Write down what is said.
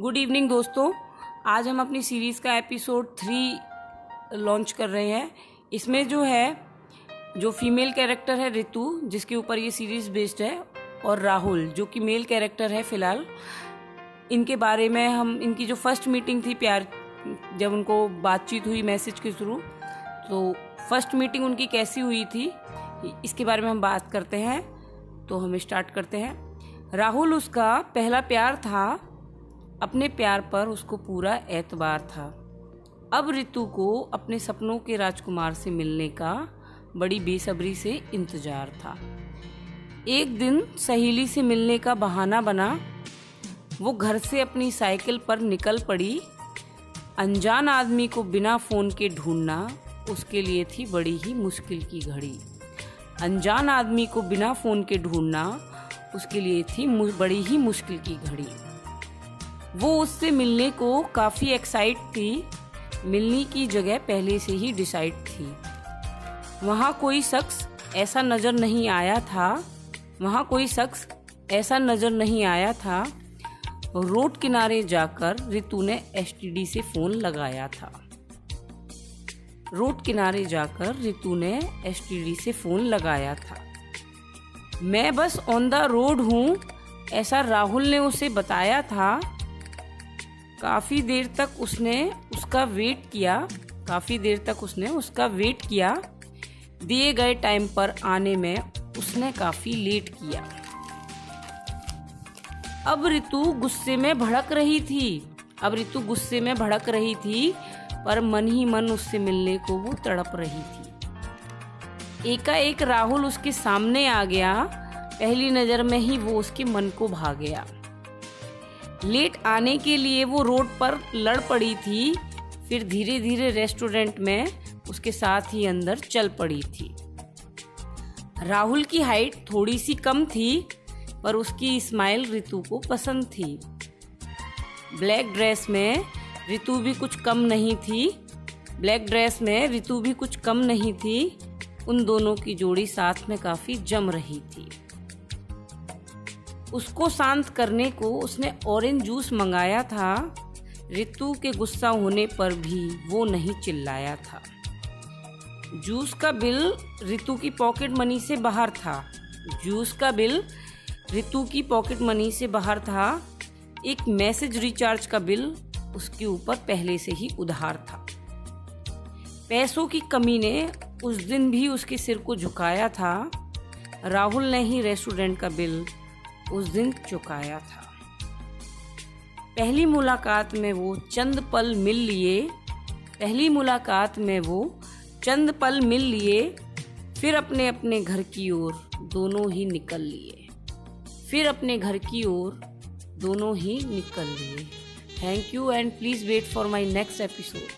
Good evening दोस्तों। आज हम अपनी सीरीज़ का एपिसोड थ्री लॉन्च कर रहे हैं। इसमें जो है, जो फीमेल कैरेक्टर है ऋतु जिसके ऊपर ये सीरीज़ बेस्ड है, और राहुल, जो कि मेल कैरेक्टर है फ़िलहाल। इनके बारे में हम, इनकी जो फ़र्स्ट मीटिंग थी प्यार, जब उनको बातचीत हुई मैसेज के थ्रू तो फ़र्स्ट मीटिंग उनकी कैसी हुई थी, इसके बारे में हम बात करते हैं। तो हम स्टार्ट करते हैं। राहुल, उसका पहला प्यार था अपने प्यार पर उसको पूरा एतबार था। अब ऋतु को अपने सपनों के राजकुमार से मिलने का बड़ी बेसब्री से इंतज़ार था। एक दिन सहेली से मिलने का बहाना बना, वो घर से अपनी साइकिल पर निकल पड़ी। अनजान आदमी को बिना फ़ोन के ढूंढना उसके लिए थी बड़ी ही मुश्किल की घड़ी। अनजान आदमी को बिना फ़ोन के ढूंढना उसके लिए थी बड़ी ही मुश्किल की घड़ी। वो उससे मिलने को काफ़ी एक्साइट थी। मिलने की जगह पहले से ही डिसाइड थी। वहाँ कोई शख्स ऐसा नज़र नहीं आया था। वहाँ कोई शख्स ऐसा नज़र नहीं आया था। रोड किनारे जाकर रितु ने एसटीडी से फ़ोन लगाया था। रोड किनारे जाकर रितु ने एसटीडी से फ़ोन लगाया था। मैं बस ऑन द रोड हूँ, ऐसा राहुल ने उसे बताया था। काफ़ी देर तक उसने उसका वेट किया, काफ़ी देर तक उसने उसका वेट किया। दिए गए टाइम पर आने में उसने काफ़ी लेट किया। अब ऋतु गुस्से में भड़क रही थी। अब ऋतु गुस्से में भड़क रही थी, पर मन ही मन उससे मिलने को वो तड़प रही थी। एकाएक राहुल उसके सामने आ गया। पहली नज़र में ही वो उसके मन को भा गया। लेट आने के लिए वो रोड पर लड़ पड़ी थी, फिर धीरे धीरे रेस्टोरेंट में उसके साथ ही अंदर चल पड़ी थी। राहुल की हाइट थोड़ी सी कम थी, पर उसकी स्माइल रितु को पसंद थी। ब्लैक ड्रेस में रितु भी कुछ कम नहीं थी, ब्लैक ड्रेस में रितु भी कुछ कम नहीं थी, उन दोनों की जोड़ी साथ में काफ़ी जम रही थी। उसको शांत करने को उसने ऑरेंज जूस मंगाया था। ऋतु के गुस्सा होने पर भी वो नहीं चिल्लाया था। जूस का बिल ऋतु की पॉकेट मनी से बाहर था। जूस का बिल ऋतु की पॉकेट मनी से बाहर था। एक मैसेज रिचार्ज का बिल उसके ऊपर पहले से ही उधार था। पैसों की कमी ने उस दिन भी उसके सिर को झुकाया था। राहुल ने ही रेस्टोरेंट का बिल उस दिन चुकाया था। पहली मुलाकात में वो चंद पल मिल लिए, पहली मुलाकात में वो चंद पल मिल लिए, फिर अपने अपने घर की ओर दोनों ही निकल लिए। फिर अपने घर की ओर दोनों ही निकल लिए। Thank you and please wait for my next episode